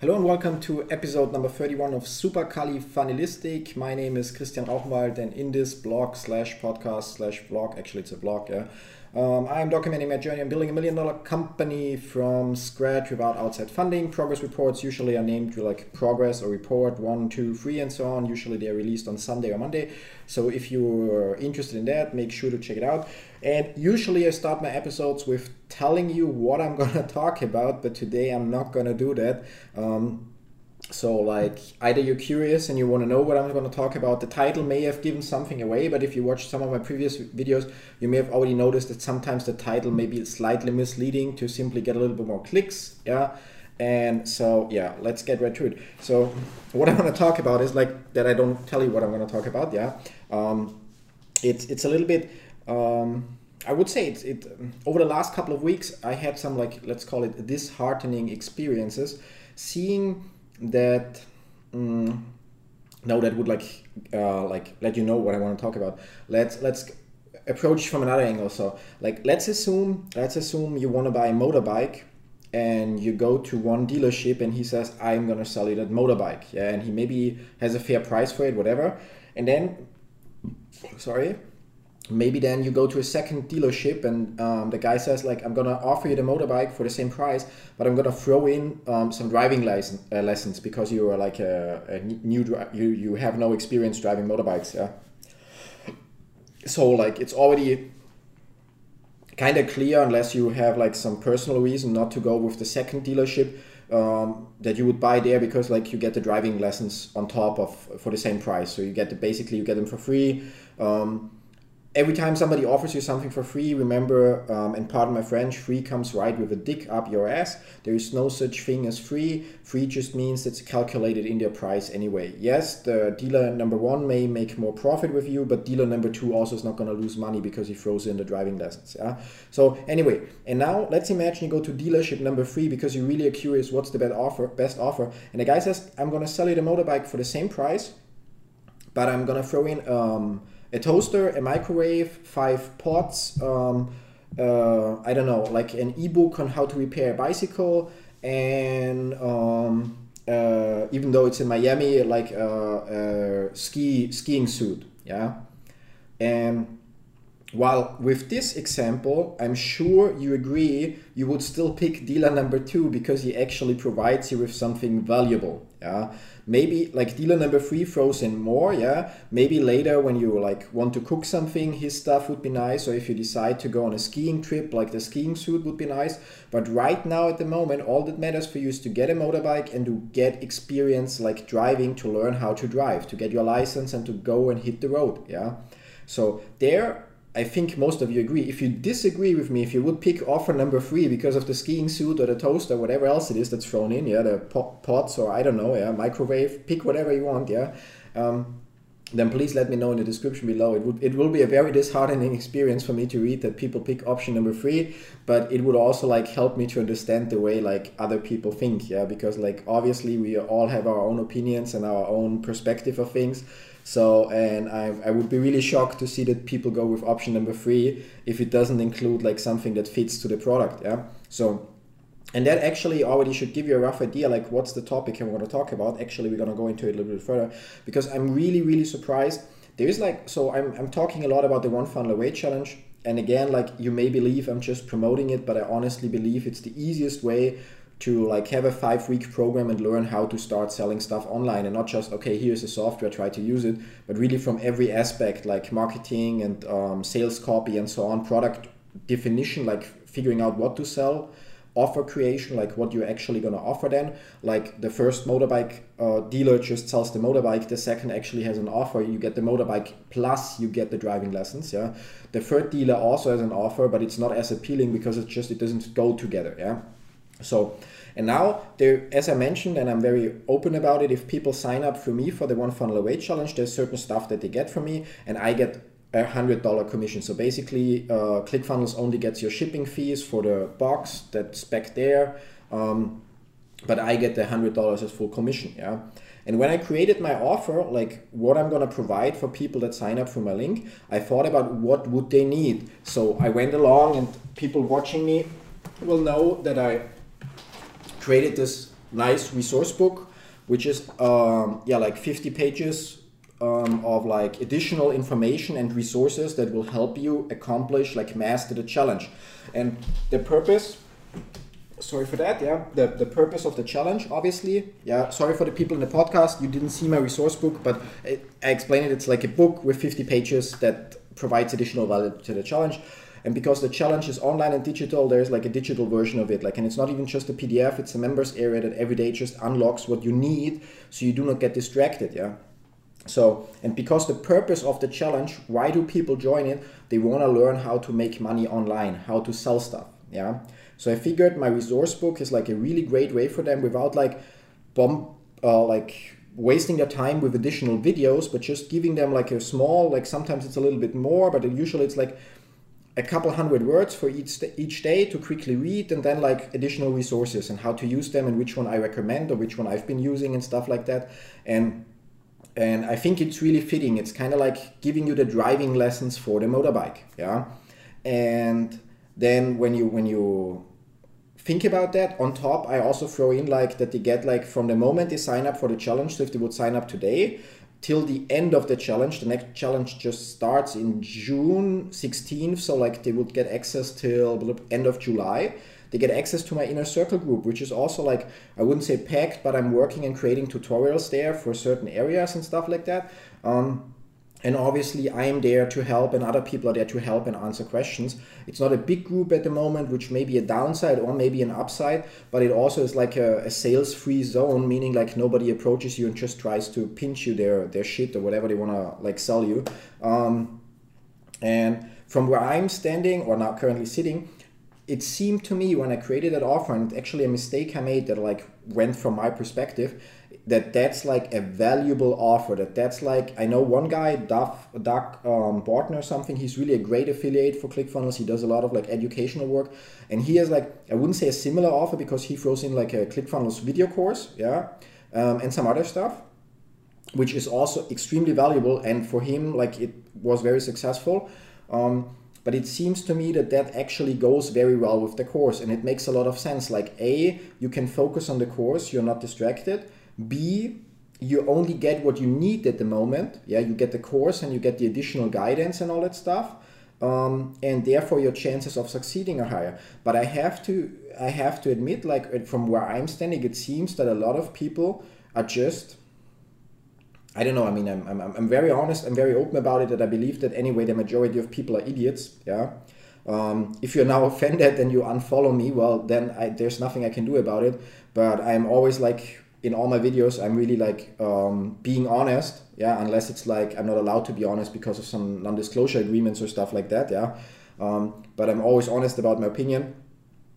Hello and welcome to episode number 31 of Super Funnelistic. My name is Christian Rauchenwald and in this blog slash podcast slash vlog, actually it's a blog, yeah, um, I'm documenting my journey on building a million dollar company from scratch without outside funding. Progress reports usually are named like progress or report one, two, three, and so on. Usually they're released on Sunday or Monday. So if you're interested in that, make sure to check it out. And usually I start my episodes with telling you what I'm gonna talk about, but today I'm not gonna do that. Um, so like either you're curious and you want to know what I'm going to talk about. The title may have given something away, but if you watch some of my previous videos, you may have already noticed that sometimes the title may be slightly misleading to simply get a little bit more clicks. Yeah. And so yeah, let's get right to it. So what I want to talk about is like that I don't tell you what I'm going to talk about. Yeah. Um, it's it's a little bit. Um, I would say it's it over the last couple of weeks I had some like let's call it disheartening experiences seeing that um, no that would like uh, like let you know what I want to talk about. Let's let's approach from another angle. So like let's assume let's assume you want to buy a motorbike and you go to one dealership and he says I'm gonna sell you that motorbike. Yeah, and he maybe has a fair price for it, whatever. And then sorry maybe then you go to a second dealership and um, the guy says like i'm gonna offer you the motorbike for the same price but i'm gonna throw in um, some driving license, uh, lessons because you are like a, a new you you have no experience driving motorbikes yeah? So like it's already kind of clear unless you have like some personal reason not to go with the second dealership um, that you would buy there because like you get the driving lessons on top of for the same price. So you get the basically you get them for free um, every time somebody offers you something for free, remember, um, and pardon my French, free comes right with a dick up your ass. There is no such thing as free. Free just means it's calculated in their price anyway. Yes, the dealer number one may make more profit with you, but dealer number two also is not going to lose money because he throws in the driving lessons. Yeah. So anyway, and now let's imagine you go to dealership number three because you really are curious what's the best offer, best offer, and the guy says, "I'm going to sell you the motorbike for the same price, but I'm going to throw in." Um, a toaster, a microwave, five pots. Um, uh, I don't know, like an ebook on how to repair a bicycle, and um, uh, even though it's in Miami, like a, a ski skiing suit, yeah. And while with this example, I'm sure you agree you would still pick dealer number two because he actually provides you with something valuable. Yeah, maybe like dealer number three throws in more. Yeah, maybe later when you like want to cook something, his stuff would be nice. Or if you decide to go on a skiing trip, like the skiing suit would be nice. But right now at the moment, all that matters for you is to get a motorbike and to get experience like driving to learn how to drive, to get your license and to go and hit the road. Yeah, so there I think most of you agree. If you disagree with me, if you would pick offer number three because of the skiing suit or the toaster, whatever else it is that's thrown in, yeah, the pots or I don't know, yeah, microwave, pick whatever you want, yeah. Um, then please let me know in the description below. It would it will be a very disheartening experience for me to read that people pick option number three, but it would also like help me to understand the way like other people think, yeah, because like obviously we all have our own opinions and our own perspective of things. So, and I, I would be really shocked to see that people go with option number three if it doesn't include like something that fits to the product. Yeah. So, and that actually already should give you a rough idea like what's the topic I'm going to talk about. Actually, we're going to go into it a little bit further because I'm really, really surprised. There is like, so I'm, I'm talking a lot about the one funnel away challenge. And again, like you may believe I'm just promoting it, but I honestly believe it's the easiest way to like have a five week program and learn how to start selling stuff online and not just okay here's the software try to use it but really from every aspect like marketing and um, sales copy and so on product definition like figuring out what to sell offer creation like what you're actually going to offer then. Like the first motorbike uh, dealer just sells the motorbike the second actually has an offer you get the motorbike plus you get the driving lessons yeah. The third dealer also has an offer but it's not as appealing because it just it doesn't go together yeah so, and now there, as I mentioned, and I'm very open about it, if people sign up for me for the one funnel away challenge, there's certain stuff that they get from me, and I get a hundred dollar commission. So basically, uh, ClickFunnels only gets your shipping fees for the box that's back there, um, but I get the hundred dollars as full commission. Yeah. And when I created my offer, like what I'm gonna provide for people that sign up for my link, I thought about what would they need. So I went along, and people watching me will know that I created this nice resource book, which is um, yeah like 50 pages um, of like additional information and resources that will help you accomplish like master the challenge. And the purpose sorry for that yeah the, the purpose of the challenge obviously yeah sorry for the people in the podcast you didn't see my resource book but i, I explained it it's like a book with 50 pages that provides additional value to the challenge and because the challenge is online and digital there's like a digital version of it like and it's not even just a pdf it's a members area that every day just unlocks what you need so you do not get distracted yeah so, and because the purpose of the challenge, why do people join it? They want to learn how to make money online, how to sell stuff. Yeah. So I figured my resource book is like a really great way for them without like bomb, uh, like wasting their time with additional videos, but just giving them like a small, like sometimes it's a little bit more, but usually it's like a couple hundred words for each each day to quickly read, and then like additional resources and how to use them and which one I recommend or which one I've been using and stuff like that. And and I think it's really fitting. It's kind of like giving you the driving lessons for the motorbike, yeah. And then when you when you think about that on top, I also throw in like that they get like from the moment they sign up for the challenge. So if they would sign up today, till the end of the challenge. The next challenge just starts in June 16th, so like they would get access till end of July they get access to my inner circle group, which is also like, I wouldn't say packed, but I'm working and creating tutorials there for certain areas and stuff like that. Um, and obviously i am there to help and other people are there to help and answer questions. It's not a big group at the moment which may be a downside or maybe an upside but it also is like a, a sales free zone meaning like nobody approaches you and just tries to pinch you their their shit or whatever they want to like sell you. Um, and from where i'm standing or now currently sitting it seemed to me when I created that offer, and actually a mistake I made that like went from my perspective, that that's like a valuable offer. That that's like I know one guy, Duff, Doug um, or something. He's really a great affiliate for ClickFunnels. He does a lot of like educational work, and he has like I wouldn't say a similar offer because he throws in like a ClickFunnels video course, yeah, um, and some other stuff which is also extremely valuable and for him like it was very successful um, but it seems to me that that actually goes very well with the course and it makes a lot of sense like a you can focus on the course you're not distracted b you only get what you need at the moment yeah you get the course and you get the additional guidance and all that stuff um, and therefore your chances of succeeding are higher but i have to i have to admit like from where i'm standing it seems that a lot of people are just I don't know. I mean, I'm, I'm, I'm very honest. I'm very open about it. That I believe that anyway, the majority of people are idiots. Yeah. Um, if you're now offended and you unfollow me, well, then I, there's nothing I can do about it. But I'm always like in all my videos, I'm really like um, being honest. Yeah, unless it's like I'm not allowed to be honest because of some non-disclosure agreements or stuff like that. Yeah. Um, but I'm always honest about my opinion.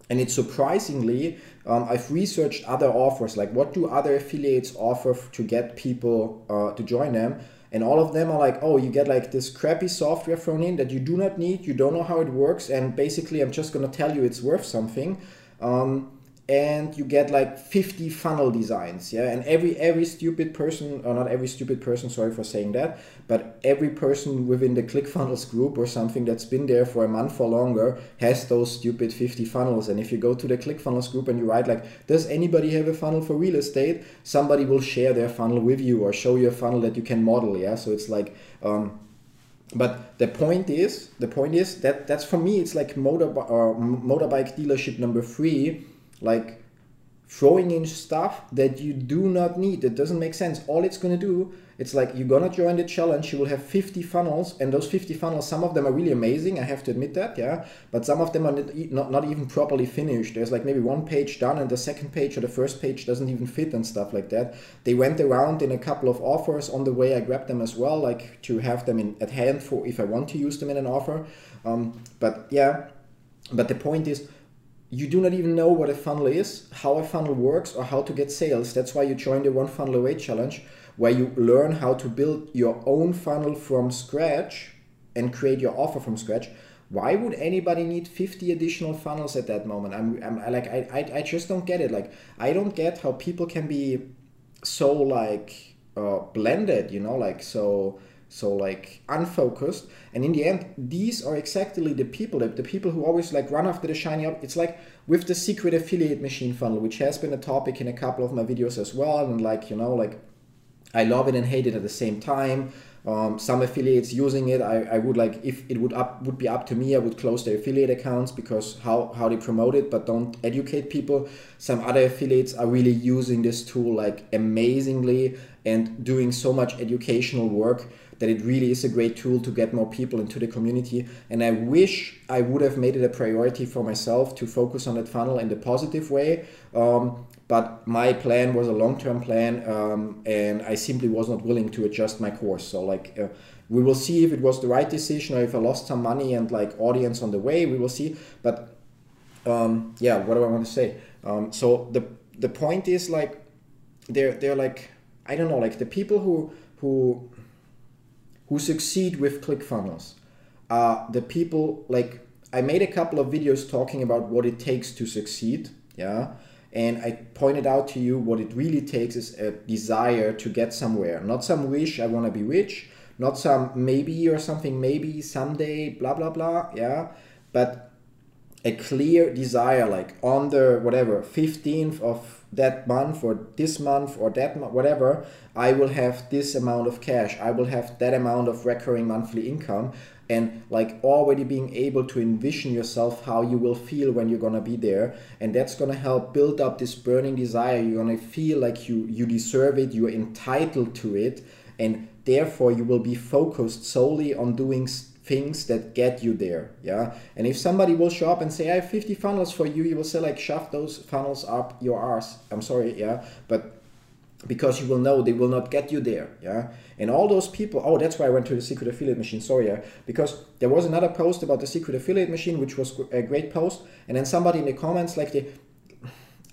And it's surprisingly, um, I've researched other offers, like what do other affiliates offer to get people uh, to join them? And all of them are like, oh, you get like this crappy software thrown in that you do not need, you don't know how it works, and basically I'm just gonna tell you it's worth something. Um, and you get like 50 funnel designs yeah? And every every stupid person or not every stupid person sorry for saying that but every person within the clickfunnels group or something that's been there for a month or longer has those stupid 50 funnels. And if you go to the clickfunnels group and you write like does anybody have a funnel for real estate? somebody will share their funnel with you or show you a funnel that you can model yeah? So it's like um, but the point is the point is that that's for me it's like motor or motorbike dealership number three like throwing in stuff that you do not need. That doesn't make sense. All it's to do it's like you're to join the challenge you will have 50 funnels and those 50 funnels some of them are really amazing i have to admit that yeah? But some of them are not, not even properly finished. There's like maybe one page done and the second page or the first page doesn't even fit and stuff like that. They went around in a couple of offers on the way i grabbed them as well like to have them in at hand for if i want to use them in an offer. Um, but yeah. But the point is you do not even know what a funnel is, how a funnel works, or how to get sales. That's why you join the One Funnel Away Challenge, where you learn how to build your own funnel from scratch and create your offer from scratch. Why would anybody need 50 additional funnels at that moment? I'm, I'm like, I, I, I just don't get it. Like, I don't get how people can be so like uh, blended, you know, like so so like unfocused. And in the end these are exactly the people the, the people who always like run after the shiny up it's like with the secret affiliate machine funnel which has been a topic in a couple of my videos as well. And like you know like i love it and hate it at the same time. Um, some affiliates using it I, I would like if it would up would be up to me i would close their affiliate accounts because how how they promote it but don't educate people. Some other affiliates are really using this tool like amazingly and doing so much educational work that it really is a great tool to get more people into the community. And I wish I would have made it a priority for myself to focus on that funnel in the positive way. Um, but my plan was a long-term plan, um, and I simply was not willing to adjust my course. So like. Uh, we will see if it was the right decision or if I lost some money and like audience on the way. We will see. But um, yeah, what do I want to say? Um, so the the point is like they're they're like I don't know like the people who who who succeed with ClickFunnels are the people like I made a couple of videos talking about what it takes to succeed, yeah. And I pointed out to you what it really takes is a desire to get somewhere, not some wish I want to be rich, not some maybe or something maybe someday, blah blah blah, yeah. But a clear desire, like on the whatever 15th of that month or this month or that month, whatever, I will have this amount of cash. I will have that amount of recurring monthly income. And like already being able to envision yourself how you will feel when you're gonna be there, and that's gonna help build up this burning desire. You're gonna feel like you you deserve it, you're entitled to it, and therefore you will be focused solely on doing things that get you there yeah? And if somebody will show up and say i have 50 funnels for you you will say like shove those funnels up your arse. I'm sorry yeah? But because you will know they will not get you there yeah? And all those people oh that's why i went to the secret affiliate machine sorry yeah? Because there was another post about the secret affiliate machine which was a great post and then somebody in the comments like they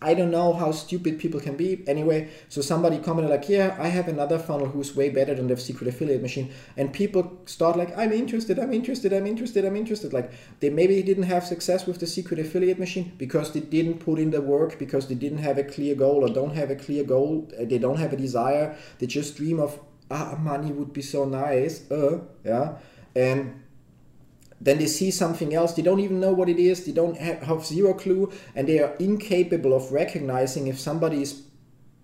I don't know how stupid people can be. Anyway, so somebody commented like, "Yeah, I have another funnel who's way better than the secret affiliate machine," and people start like, "I'm interested, I'm interested, I'm interested, I'm interested." Like they maybe didn't have success with the secret affiliate machine because they didn't put in the work, because they didn't have a clear goal or don't have a clear goal. Uh, they don't have a desire. They just dream of, "Ah, money would be so nice." Uh, yeah, and then they see something else. They don't even know what it is. They don't have, have zero clue. And they are incapable of recognizing if somebody is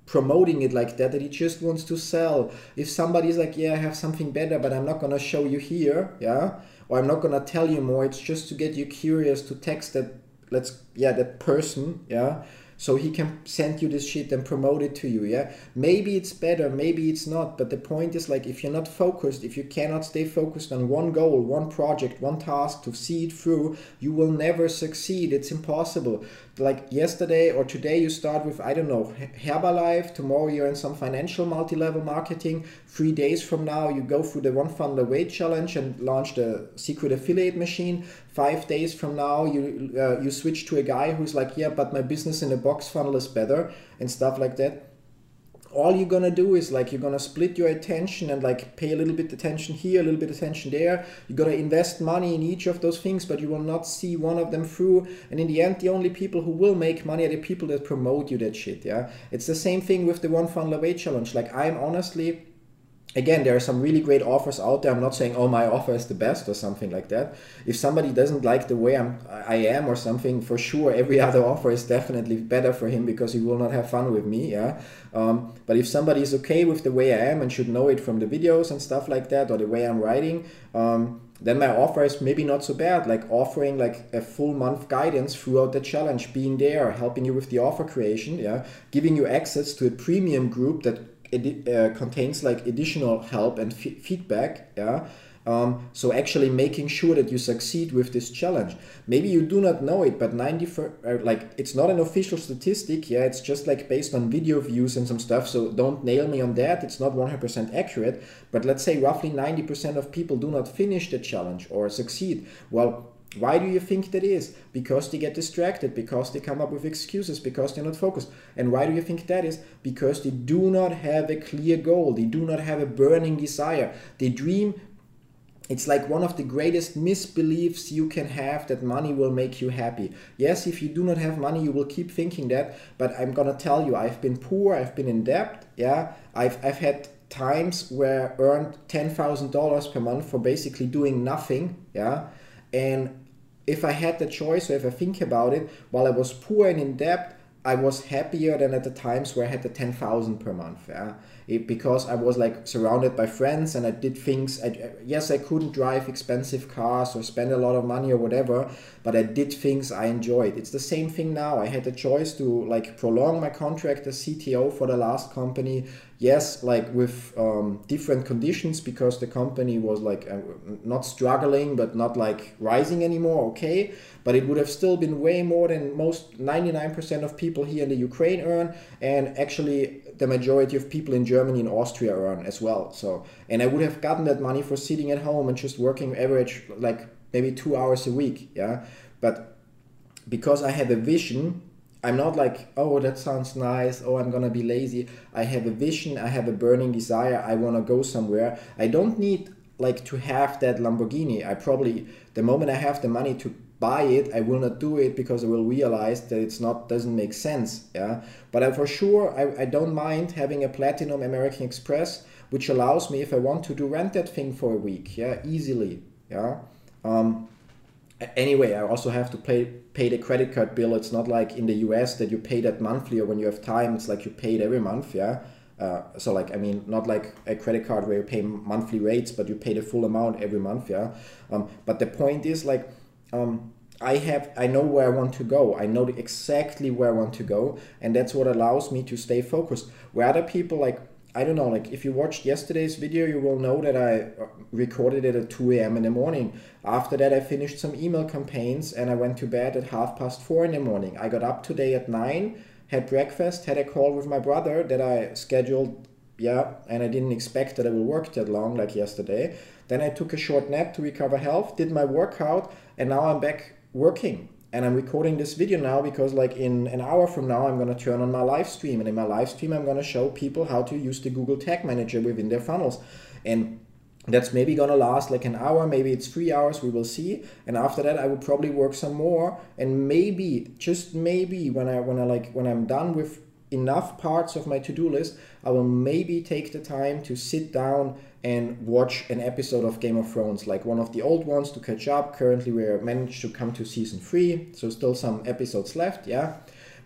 promoting it like that that he just wants to sell. If somebody's like yeah i have something better but i'm not to show you here yeah? Or i'm not to tell you more. It's just to get you curious to text that let's yeah that person yeah so he can send you this shit and promote it to you yeah? Maybe it's better maybe it's not but the point is like if you're not focused if you cannot stay focused on one goal one project one task to see it through you will never succeed. It's impossible like yesterday or today you start with i don't know herbalife tomorrow you're in some financial multi-level marketing three days from now you go through the one funnel away challenge and launch the secret affiliate machine. Five days from now you uh, you switch to a guy who's like yeah but my business in a box funnel is better and stuff like that all you're gonna do is like you're gonna split your attention and like pay a little bit attention here, a little bit attention there. You're gonna invest money in each of those things, but you will not see one of them through. And in the end, the only people who will make money are the people that promote you that shit. Yeah, it's the same thing with the one funnel away challenge. Like I'm honestly again there are some really great offers out there. I'm not saying oh my offer is the best or something like that. If somebody doesn't like the way i'm i am or something for sure every other offer is definitely better for him because he will not have fun with me yeah? Um, but if somebody is okay with the way i am and should know it from the videos and stuff like that or the way i'm writing um, then my offer is maybe not so bad like offering like a full month guidance throughout the challenge being there helping you with the offer creation yeah? Giving you access to a premium group that uh, contains like additional help and feedback yeah? Um, so actually making sure that you succeed with this challenge. Maybe you do not know it but 90 for, uh, like it's not an official statistic yeah? It's just like based on video views and some stuff so don't nail me on that. It's not 100% accurate. But let's say roughly 90% of people do not finish the challenge or succeed. Well why do you think that is? Because they get distracted, because they come up with excuses, because they're not focused. And why do you think that is? Because they do not have a clear goal, they do not have a burning desire. They dream. It's like one of the greatest misbeliefs you can have that money will make you happy. Yes, if you do not have money, you will keep thinking that, but I'm gonna tell you, I've been poor, I've been in debt, yeah, I've, I've had times where I earned ten thousand dollars per month for basically doing nothing. Yeah, and if I had the choice, or if I think about it, while I was poor and in debt, I was happier than at the times where I had the ten thousand per month. Yeah, it, because I was like surrounded by friends and I did things. I, yes, I couldn't drive expensive cars or spend a lot of money or whatever, but I did things I enjoyed. It's the same thing now. I had the choice to like prolong my contract as CTO for the last company yes, like with um, different conditions because the company was like uh, not struggling but not like rising anymore. Okay, but it would have still been way more than most 99% of people here in the Ukraine earn, and actually the majority of people in Germany and Austria earn as well. So, and I would have gotten that money for sitting at home and just working average like maybe two hours a week. Yeah, but because I have a vision I'm not like, oh, that sounds nice. Oh, I'm gonna be lazy. I have a vision. I have a burning desire. I wanna go somewhere. I don't need like to have that Lamborghini. I probably the moment I have the money to buy it, I will not do it because I will realize that it's not doesn't make sense. Yeah, but I, for sure I, I don't mind having a platinum American Express, which allows me if I want to do rent that thing for a week. Yeah, easily. Yeah. Um, anyway, I also have to pay pay the credit card bill. It's not like in the US that you pay that monthly or when you have time. It's like you pay it every month. Yeah. Uh, so like I mean, not like a credit card where you pay monthly rates, but you pay the full amount every month. Yeah. Um, but the point is like. Um, I have I know where I want to go. I know exactly where I want to go, and that's what allows me to stay focused. Where other people like I don't know, like if you watched yesterday's video, you will know that I uh, recorded it at 2 a.m. in the morning. After that, I finished some email campaigns and I went to bed at half past 4 in the morning. I got up today at 9, had breakfast, had a call with my brother that I scheduled, yeah, and I didn't expect that I will work that long like yesterday. Then I took a short nap to recover health, did my workout, and now I'm back working. And I'm recording this video now because like in an hour from now I'm to turn on my live stream. And in my live stream I'm to show people how to use the Google Tag Manager within their funnels. And that's maybe gonna last like an hour maybe it's three hours we will see. And after that i will probably work some more. And maybe just maybe when i when i like when i'm done with enough parts of my to-do list i will maybe take the time to sit down and watch an episode of Game of Thrones, like one of the old ones to catch up. Currently, we're managed to come to season three, so still some episodes left, yeah.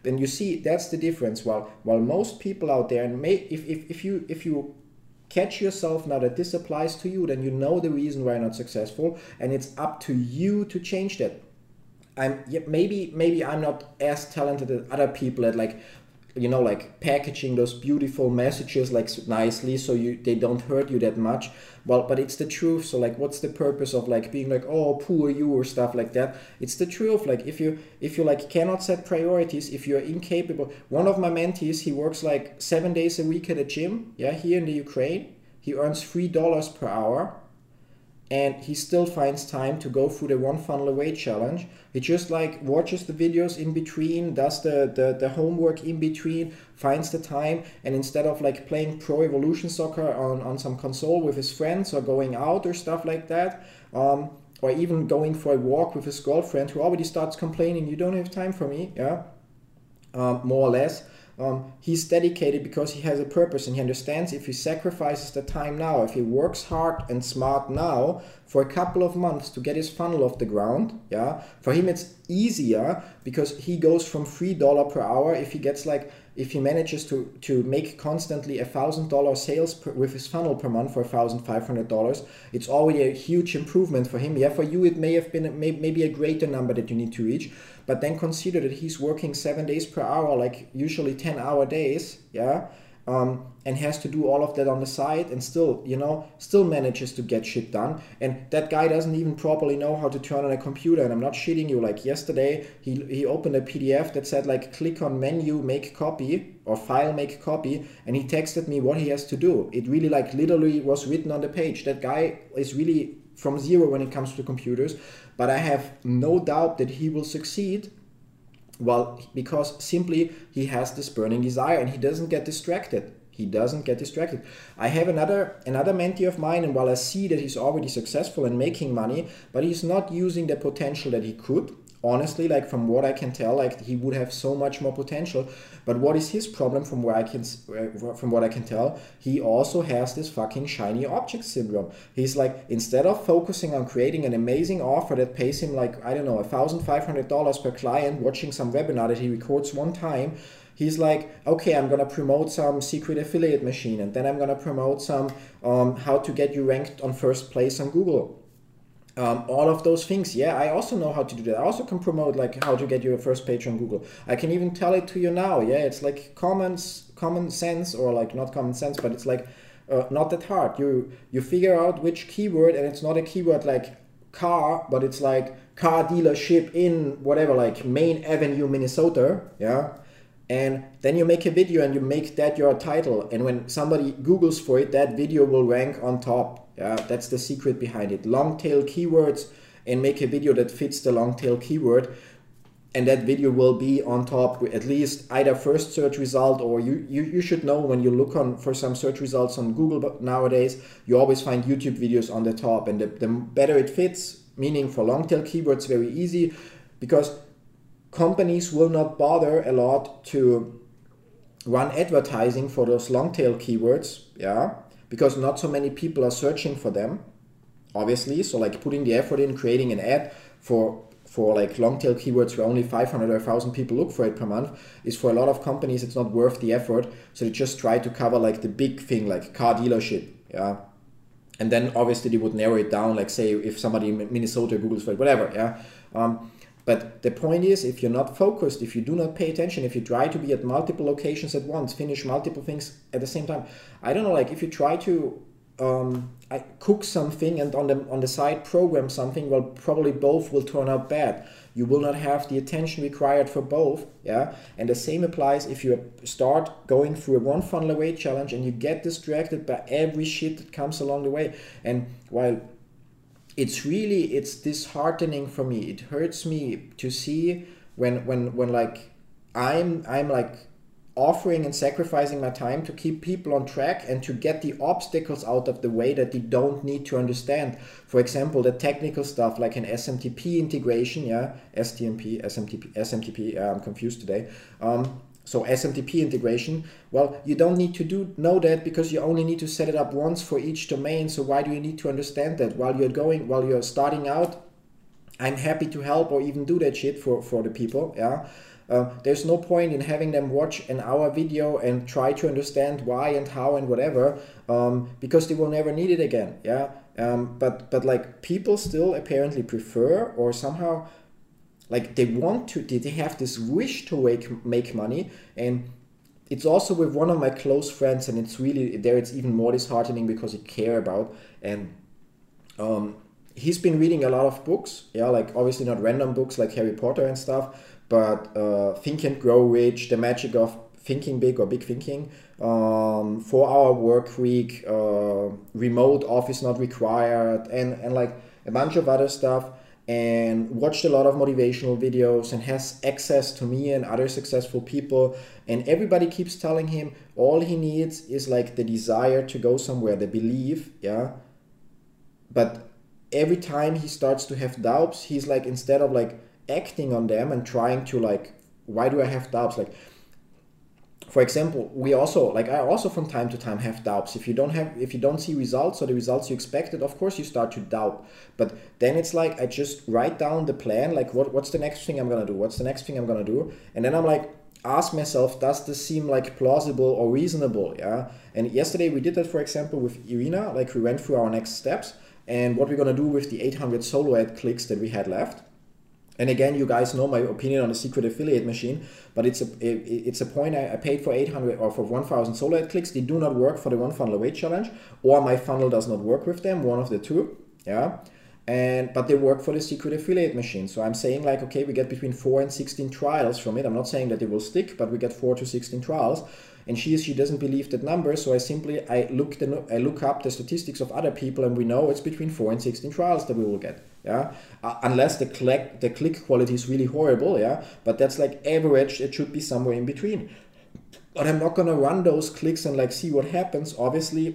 Then you see, that's the difference. While while most people out there, and may, if, if, if you if you catch yourself now that this applies to you, then you know the reason why you're not successful, and it's up to you to change that. I'm yeah, maybe maybe I'm not as talented as other people at like you know like packaging those beautiful messages like nicely so you they don't hurt you that much. Well but it's the truth. So like what's the purpose of like being like oh poor you or stuff like that? It's the truth. Like if you if you like cannot set priorities if you're incapable one of my mentees he works like seven days a week at a gym yeah here in the ukraine. He earns three dollars per hour and he still finds time to go through the one funnel away challenge. He just like watches the videos in between does the, the the homework in between finds the time and instead of like playing pro evolution soccer on on some console with his friends or going out or stuff like that um, or even going for a walk with his girlfriend who already starts complaining you don't have time for me yeah um, more or less um, he's dedicated because he has a purpose and he understands if he sacrifices the time now, if he works hard and smart now for a couple of months to get his funnel off the ground, yeah, for him it's easier because he goes from three dollar per hour if he gets like if he manages to to make constantly a thousand dollar sales per, with his funnel per month for thousand five hundred dollars it's already a huge improvement for him. Yeah for you it may have been may, maybe a greater number that you need to reach but then consider that he's working seven days per hour like usually 10 hour days yeah um, and has to do all of that on the side and still you know still manages to get shit done. And that guy doesn't even properly know how to turn on a computer. And i'm not shitting you like yesterday he, he opened a pdf that said like click on menu make copy or file make copy. And he texted me what he has to do. It really like literally was written on the page. That guy is really from zero when it comes to computers but i have no doubt that he will succeed well, because simply he has this burning desire and he doesn't get distracted. He doesn't get distracted. I have another another mentee of mine, and while I see that he's already successful and making money, but he's not using the potential that he could, honestly like from what i can tell like he would have so much more potential. But what is his problem from where i can uh, from what i can tell he also has this fucking shiny object syndrome. He's like instead of focusing on creating an amazing offer that pays him like i don't know $1500 per client watching some webinar that he records one time he's like okay i'm gonna promote some secret affiliate machine and then i'm gonna promote some um, how to get you ranked on first place on google um, all of those things. Yeah i also know how to do that. I also can promote like how to get your first page on google. I can even tell it to you now. Yeah it's like common common sense or like not common sense but it's like uh, not that hard. You you figure out which keyword and it's not a keyword like car but it's like car dealership in whatever like main avenue minnesota. Yeah and then you make a video and you make that your title. And when somebody googles for it that video will rank on top. Yeah that's the secret behind it. Long tail keywords and make a video that fits the long tail keyword. And that video will be on top at least either first search result or you, you, you should know when you look on for some search results on google nowadays you always find youtube videos on the top. And the, the better it fits meaning for long tail keywords very easy because companies will not bother a lot to run advertising for those long tail keywords, yeah, because not so many people are searching for them, obviously. So like putting the effort in creating an ad for for like long tail keywords where only 500 or 1000 people look for it per month is for a lot of companies it's not worth the effort. So they just try to cover like the big thing like car dealership yeah. And then obviously they would narrow it down like say if somebody in minnesota googles for it whatever yeah. Um, but the point is, if you're not focused, if you do not pay attention, if you try to be at multiple locations at once, finish multiple things at the same time, I don't know, like if you try to um, I cook something and on the on the side program something, well, probably both will turn out bad. You will not have the attention required for both, yeah. And the same applies if you start going through a one funnel away challenge and you get distracted by every shit that comes along the way. And while it's really it's disheartening for me. It hurts me to see when when when like i'm i'm like offering and sacrificing my time to keep people on track and to get the obstacles out of the way that they don't need to understand. For example the technical stuff like an smtp integration yeah stmp smtp smtp i'm confused today. Um, so SMTP integration, well, you don't need to do know that because you only need to set it up once for each domain. So why do you need to understand that while you're going, while you're starting out? I'm happy to help or even do that shit for, for the people. Yeah. Uh, there's no point in having them watch an hour video and try to understand why and how and whatever um, because they will never need it again. Yeah. Um, but but like people still apparently prefer or somehow like they want to they have this wish to make make money and it's also with one of my close friends and it's really there it's even more disheartening because he care about and um, he's been reading a lot of books yeah like obviously not random books like harry potter and stuff but uh, think and grow rich the magic of thinking big or big thinking um, four hour work week uh, remote office not required and and like a bunch of other stuff and watched a lot of motivational videos and has access to me and other successful people. And everybody keeps telling him all he needs is like the desire to go somewhere the belief yeah? But every time he starts to have doubts he's like instead of like acting on them and trying to like why do i have doubts? Like for example, we also like I also from time to time have doubts. If you don't have if you don't see results or the results you expected, of course you start to doubt. But then it's like I just write down the plan, like what, what's the next thing I'm gonna do? What's the next thing I'm gonna do? And then I'm like ask myself, does this seem like plausible or reasonable? Yeah. And yesterday we did that for example with Irina, like we went through our next steps and what we're gonna do with the 800 solo ad clicks that we had left and again, you guys know my opinion on the secret affiliate machine, but it's a it, it's a point I, I paid for 800 or for 1000 solo ad clicks. They do not work for the one funnel away challenge, or my funnel does not work with them, one of the two. Yeah. And but they work for the secret affiliate machine. So I'm saying like, okay, we get between four and 16 trials from it. I'm not saying that they will stick, but we get four to 16 trials and she she doesn't believe that number so i simply i look the i look up the statistics of other people and we know it's between 4 and 16 trials that we will get yeah uh, unless the click the click quality is really horrible yeah but that's like average it should be somewhere in between but i'm not going to run those clicks and like see what happens obviously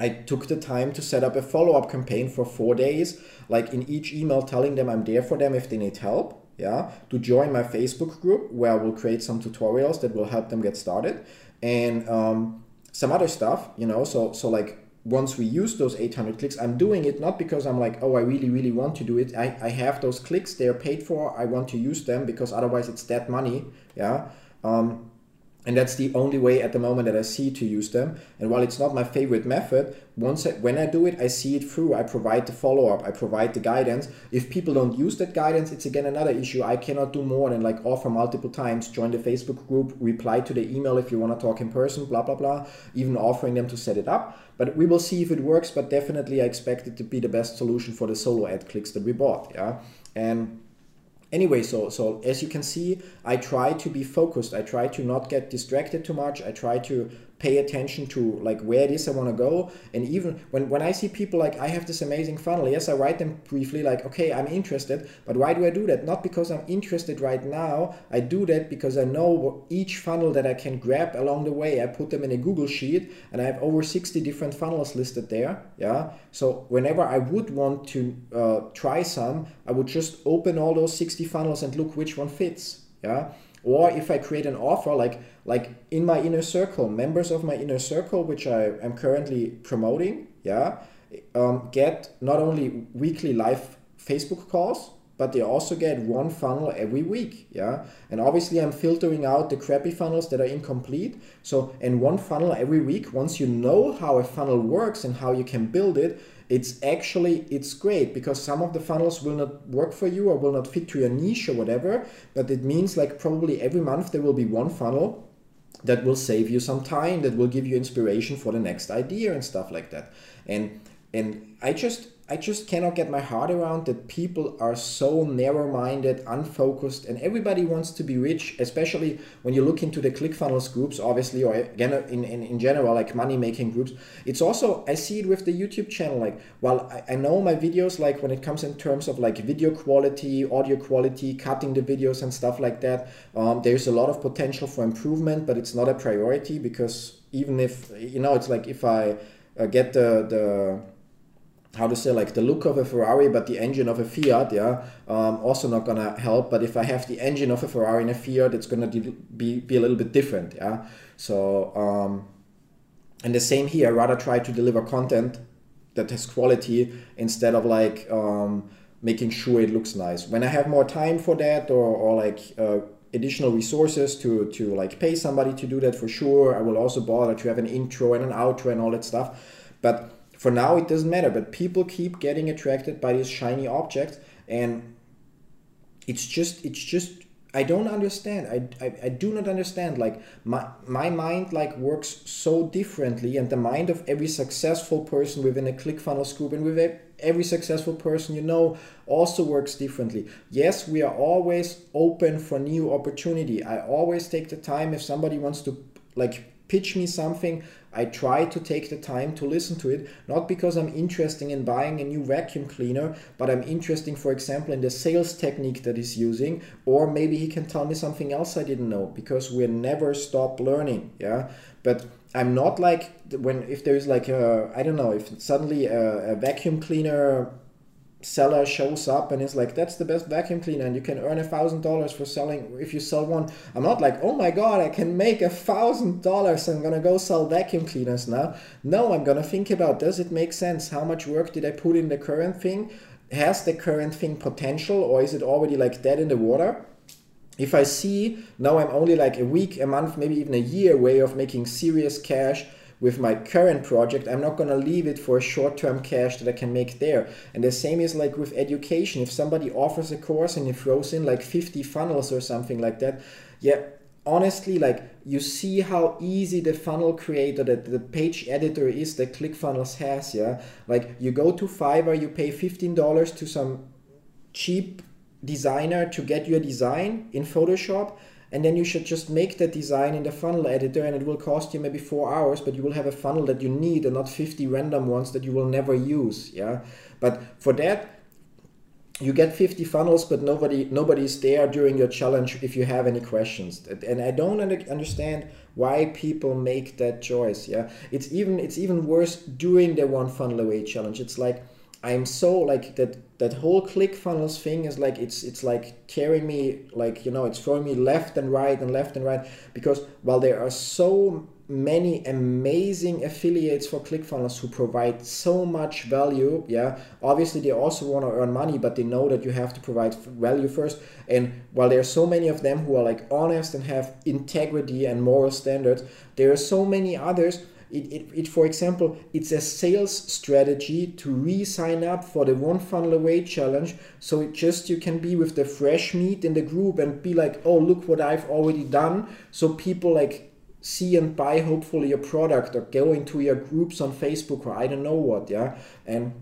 I took the time to set up a follow up campaign for four days, like in each email telling them I'm there for them if they need help. Yeah, to join my Facebook group where I will create some tutorials that will help them get started and um, some other stuff, you know. So, so like once we use those 800 clicks, I'm doing it not because I'm like, oh, I really, really want to do it. I, I have those clicks, they're paid for. I want to use them because otherwise it's dead money. Yeah. Um, and that's the only way at the moment that I see to use them. And while it's not my favorite method, once I, when I do it, I see it through. I provide the follow up. I provide the guidance. If people don't use that guidance, it's again another issue. I cannot do more than like offer multiple times, join the Facebook group, reply to the email if you want to talk in person, blah blah blah. Even offering them to set it up. But we will see if it works. But definitely, I expect it to be the best solution for the solo ad clicks that we bought. Yeah, and anyway so so as you can see i try to be focused. I try to not get distracted too much. I try to pay attention to like where it is I want to go. And even when, when I see people like I have this amazing funnel, yes, I write them briefly like, okay, I'm interested, but why do I do that? Not because I'm interested right now. I do that because I know each funnel that I can grab along the way. I put them in a Google sheet and I have over 60 different funnels listed there. Yeah. So whenever I would want to uh, try some, I would just open all those 60 funnels and look which one fits. Yeah or if I create an offer like like in my inner circle, members of my inner circle, which I am currently promoting, yeah, um, get not only weekly live Facebook calls, but they also get one funnel every week yeah? And obviously i'm filtering out the crappy funnels that are incomplete. So in one funnel every week once you know how a funnel works and how you can build it it's actually it's great because some of the funnels will not work for you or will not fit to your niche or whatever but it means like probably every month there will be one funnel that will save you some time that will give you inspiration for the next idea and stuff like that. And and i just I just cannot get my heart around that people are so narrow minded, unfocused, and everybody wants to be rich, especially when you look into the ClickFunnels groups, obviously, or in, in, in general, like money making groups. It's also, I see it with the YouTube channel. Like, while I, I know my videos, like when it comes in terms of like video quality, audio quality, cutting the videos and stuff like that, um, there's a lot of potential for improvement, but it's not a priority because even if, you know, it's like if I uh, get the, the, how to say like the look of a Ferrari but the engine of a Fiat yeah um, also not gonna help. But if I have the engine of a Ferrari and a Fiat it's gonna be, be a little bit different yeah. So um, and the same here I rather try to deliver content that has quality instead of like um, making sure it looks nice. When I have more time for that or, or like uh, additional resources to to like pay somebody to do that for sure. I will also bother to have an intro and an outro and all that stuff. But for now it doesn't matter but people keep getting attracted by these shiny objects and it's just it's just i don't understand. I i, I do not understand like my my mind like works so differently and the mind of every successful person within a clickfunnels group and with every successful person you know also works differently. Yes we are always open for new opportunity. I always take the time if somebody wants to like pitch me something I try to take the time to listen to it, not because I'm interested in buying a new vacuum cleaner, but I'm interested, for example, in the sales technique that he's using, or maybe he can tell me something else I didn't know because we never stop learning. Yeah, but I'm not like when if there's like a I don't know if suddenly a, a vacuum cleaner seller shows up and is like that's the best vacuum cleaner and you can earn a thousand dollars for selling if you sell one. I'm not like oh my god i can make a thousand dollars. I'm gonna go sell vacuum cleaners now. No i'm gonna think about does it make sense? How much work did i put in the current thing? Has the current thing potential or is it already like dead in the water? If i see now i'm only like a week a month maybe even a year way of making serious cash with my current project, I'm not going to leave it for a short term cash that I can make there. And the same is like with education. If somebody offers a course and it throws in like 50 funnels or something like that, yeah, honestly, like you see how easy the funnel creator, that the page editor is that ClickFunnels has, yeah. Like you go to Fiverr, you pay $15 to some cheap designer to get your design in Photoshop and then you should just make that design in the funnel editor and it will cost you maybe four hours but you will have a funnel that you need and not 50 random ones that you will never use yeah? But for that you get 50 funnels but nobody nobody's there during your challenge if you have any questions. And i don't understand why people make that choice yeah? It's even it's even worse during the one funnel away challenge. It's like i'm so like that that whole ClickFunnels thing is like it's it's like tearing me like you know it's throwing me left and right and left and right because while there are so many amazing affiliates for ClickFunnels who provide so much value. Yeah, obviously they also want to earn money, but they know that you have to provide value first. And while there are so many of them who are like honest and have integrity and moral standards, there are so many others. It, it, it for example, it's a sales strategy to re-sign up for the one funnel away challenge. So just you can be with the fresh meat in the group and be like, oh look what I've already done. So people like see and buy hopefully your product or go into your groups on Facebook or I don't know what, yeah. And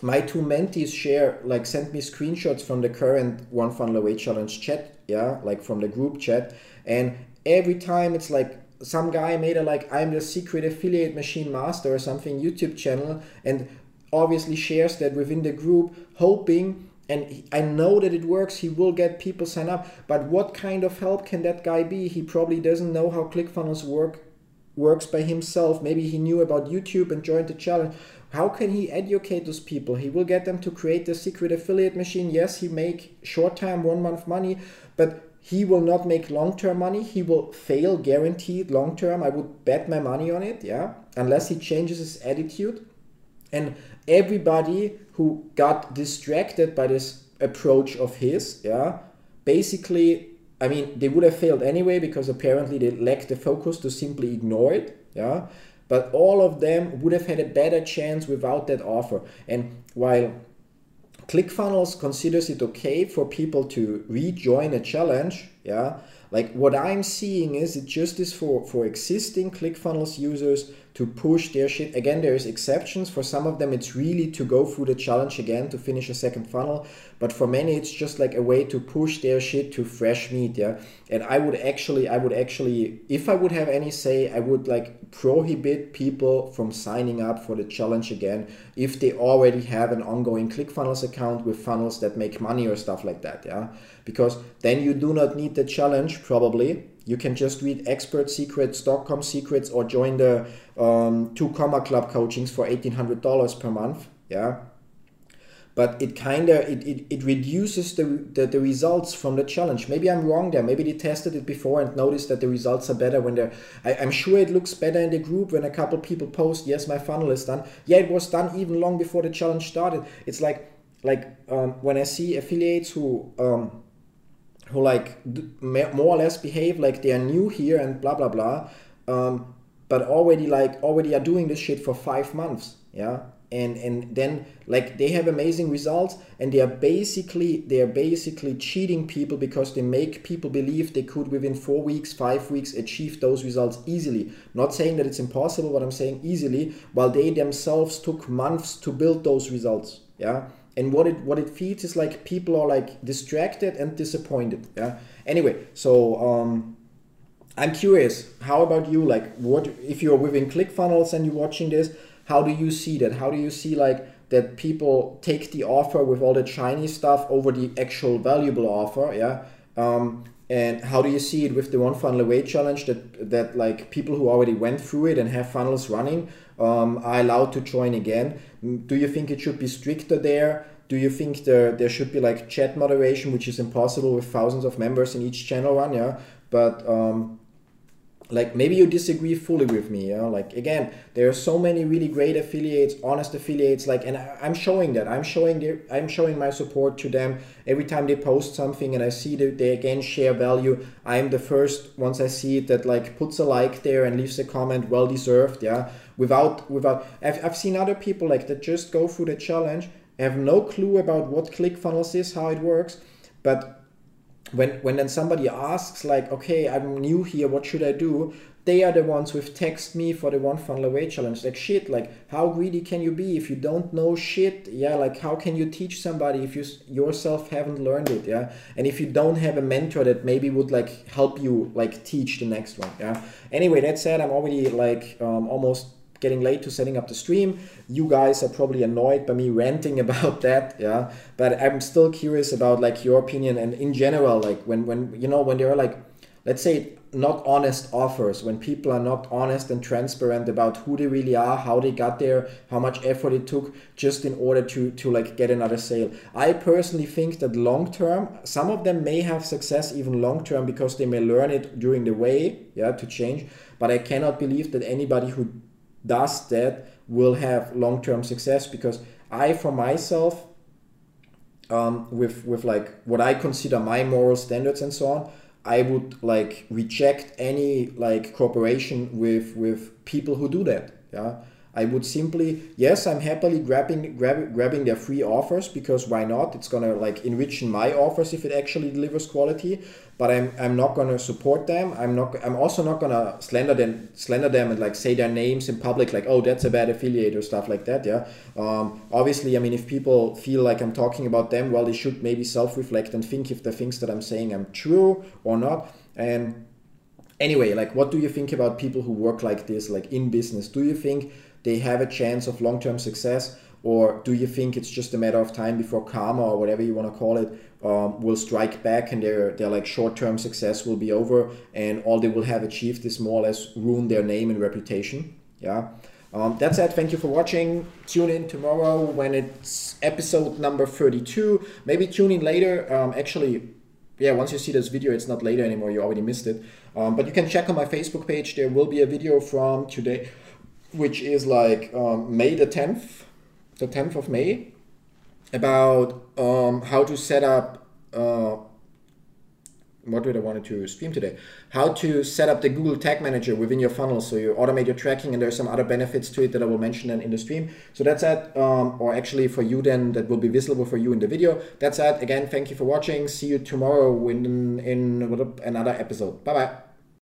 my two mentees share like send me screenshots from the current one funnel away challenge chat, yeah, like from the group chat. And every time it's like some guy made a like I'm the secret affiliate machine master or something YouTube channel and obviously shares that within the group, hoping and I know that it works. He will get people sign up. But what kind of help can that guy be? He probably doesn't know how ClickFunnels work works by himself. Maybe he knew about YouTube and joined the challenge. How can he educate those people? He will get them to create the secret affiliate machine. Yes, he make short time one month money, but he will not make long term money. He will fail guaranteed long term. I would bet my money on it, yeah, unless he changes his attitude. And everybody who got distracted by this approach of his, yeah, basically, I mean, they would have failed anyway because apparently they lacked the focus to simply ignore it, yeah. But all of them would have had a better chance without that offer. And while ClickFunnels considers it okay for people to rejoin a challenge, yeah, like what I'm seeing is it just is for for existing ClickFunnels users to push their shit. Again, there's exceptions. For some of them, it's really to go through the challenge again to finish a second funnel. But for many, it's just like a way to push their shit to fresh meat. Yeah. And I would actually, I would actually, if I would have any say, I would like prohibit people from signing up for the challenge again if they already have an ongoing ClickFunnels account with funnels that make money or stuff like that. Yeah. Because then you do not need the challenge probably you can just read expertsecrets.com secrets or join the um, two comma club coachings for $1,800 per month. Yeah. But it kind of it, it, it reduces the, the, the results from the challenge. Maybe I'm wrong there. Maybe they tested it before and noticed that the results are better when they're. I, I'm sure it looks better in the group when a couple people post, yes, my funnel is done. Yeah, it was done even long before the challenge started. It's like like um, when I see affiliates who um, who like more or less behave like they are new here and blah blah blah um, but already like already are doing this shit for five months yeah? And and then like they have amazing results and they are basically they are basically cheating people because they make people believe they could within four weeks five weeks achieve those results easily. Not saying that it's impossible but i'm saying easily while they themselves took months to build those results yeah and what it what it feeds is like people are like distracted and disappointed yeah? Anyway so um i'm curious how about you? Like what if you're within clickfunnels and you're watching this how do you see that? How do you see like that people take the offer with all the shiny stuff over the actual valuable offer yeah? Um, and how do you see it with the one funnel away challenge that that like people who already went through it and have funnels running um, are allowed to join again. Do you think it should be stricter there? Do you think there there should be like chat moderation which is impossible with thousands of members in each channel run yeah? But um, like maybe you disagree fully with me yeah? Like again there are so many really great affiliates honest affiliates like and i'm showing that. I'm showing their, i'm showing my support to them. Every time they post something and i see that they again share value i'm the first once i see it that like puts a like there and leaves a comment well deserved yeah without without I've, I've seen other people like that just go through the challenge have no clue about what ClickFunnels is how it works but when when then somebody asks like okay i'm new here what should i do? They are the ones who have text me for the one funnel away challenge. Like shit like how greedy can you be if you don't know shit? Yeah like how can you teach somebody if you yourself haven't learned it yeah? And if you don't have a mentor that maybe would like help you like teach the next one yeah? Anyway that said i'm already like um, almost getting late to setting up the stream. You guys are probably annoyed by me ranting about that, yeah. But I'm still curious about like your opinion and in general, like when when you know when there are like, let's say not honest offers when people are not honest and transparent about who they really are how they got there how much effort it took just in order to to like get another sale i personally think that long term some of them may have success even long term because they may learn it during the way yeah to change but i cannot believe that anybody who does that will have long term success because i for myself um, with with like what i consider my moral standards and so on I would like reject any like cooperation with with people who do that. Yeah, I would simply yes, I'm happily grabbing grab, grabbing their free offers because why not? It's gonna like enrich my offers if it actually delivers quality but I'm, I'm not gonna support them. I'm not. I'm also not gonna slander them, slander them, and like say their names in public, like oh that's a bad affiliate or stuff like that. Yeah. Um, obviously, I mean, if people feel like I'm talking about them, well, they should maybe self-reflect and think if the things that I'm saying are true or not. And anyway, like, what do you think about people who work like this, like in business? Do you think they have a chance of long-term success? Or do you think it's just a matter of time before karma or whatever you want to call it um, will strike back and their, their like short-term success will be over and all they will have achieved is more or less ruin their name and reputation? Yeah. Um, that's it. Thank you for watching. Tune in tomorrow when it's episode number 32 maybe tune in later. Um, actually yeah once you see this video it's not later anymore. You already missed it. Um, but you can check on my facebook page. There will be a video from today which is like um, may the 10th the 10th of may about um, how to set up uh, what did I want to stream today? How to set up the Google Tag Manager within your funnel so you automate your tracking and there's some other benefits to it that I will mention then in the stream. So that's it, um, or actually for you then that will be visible for you in the video. That's it. Again, thank you for watching. See you tomorrow in, in another episode. Bye bye.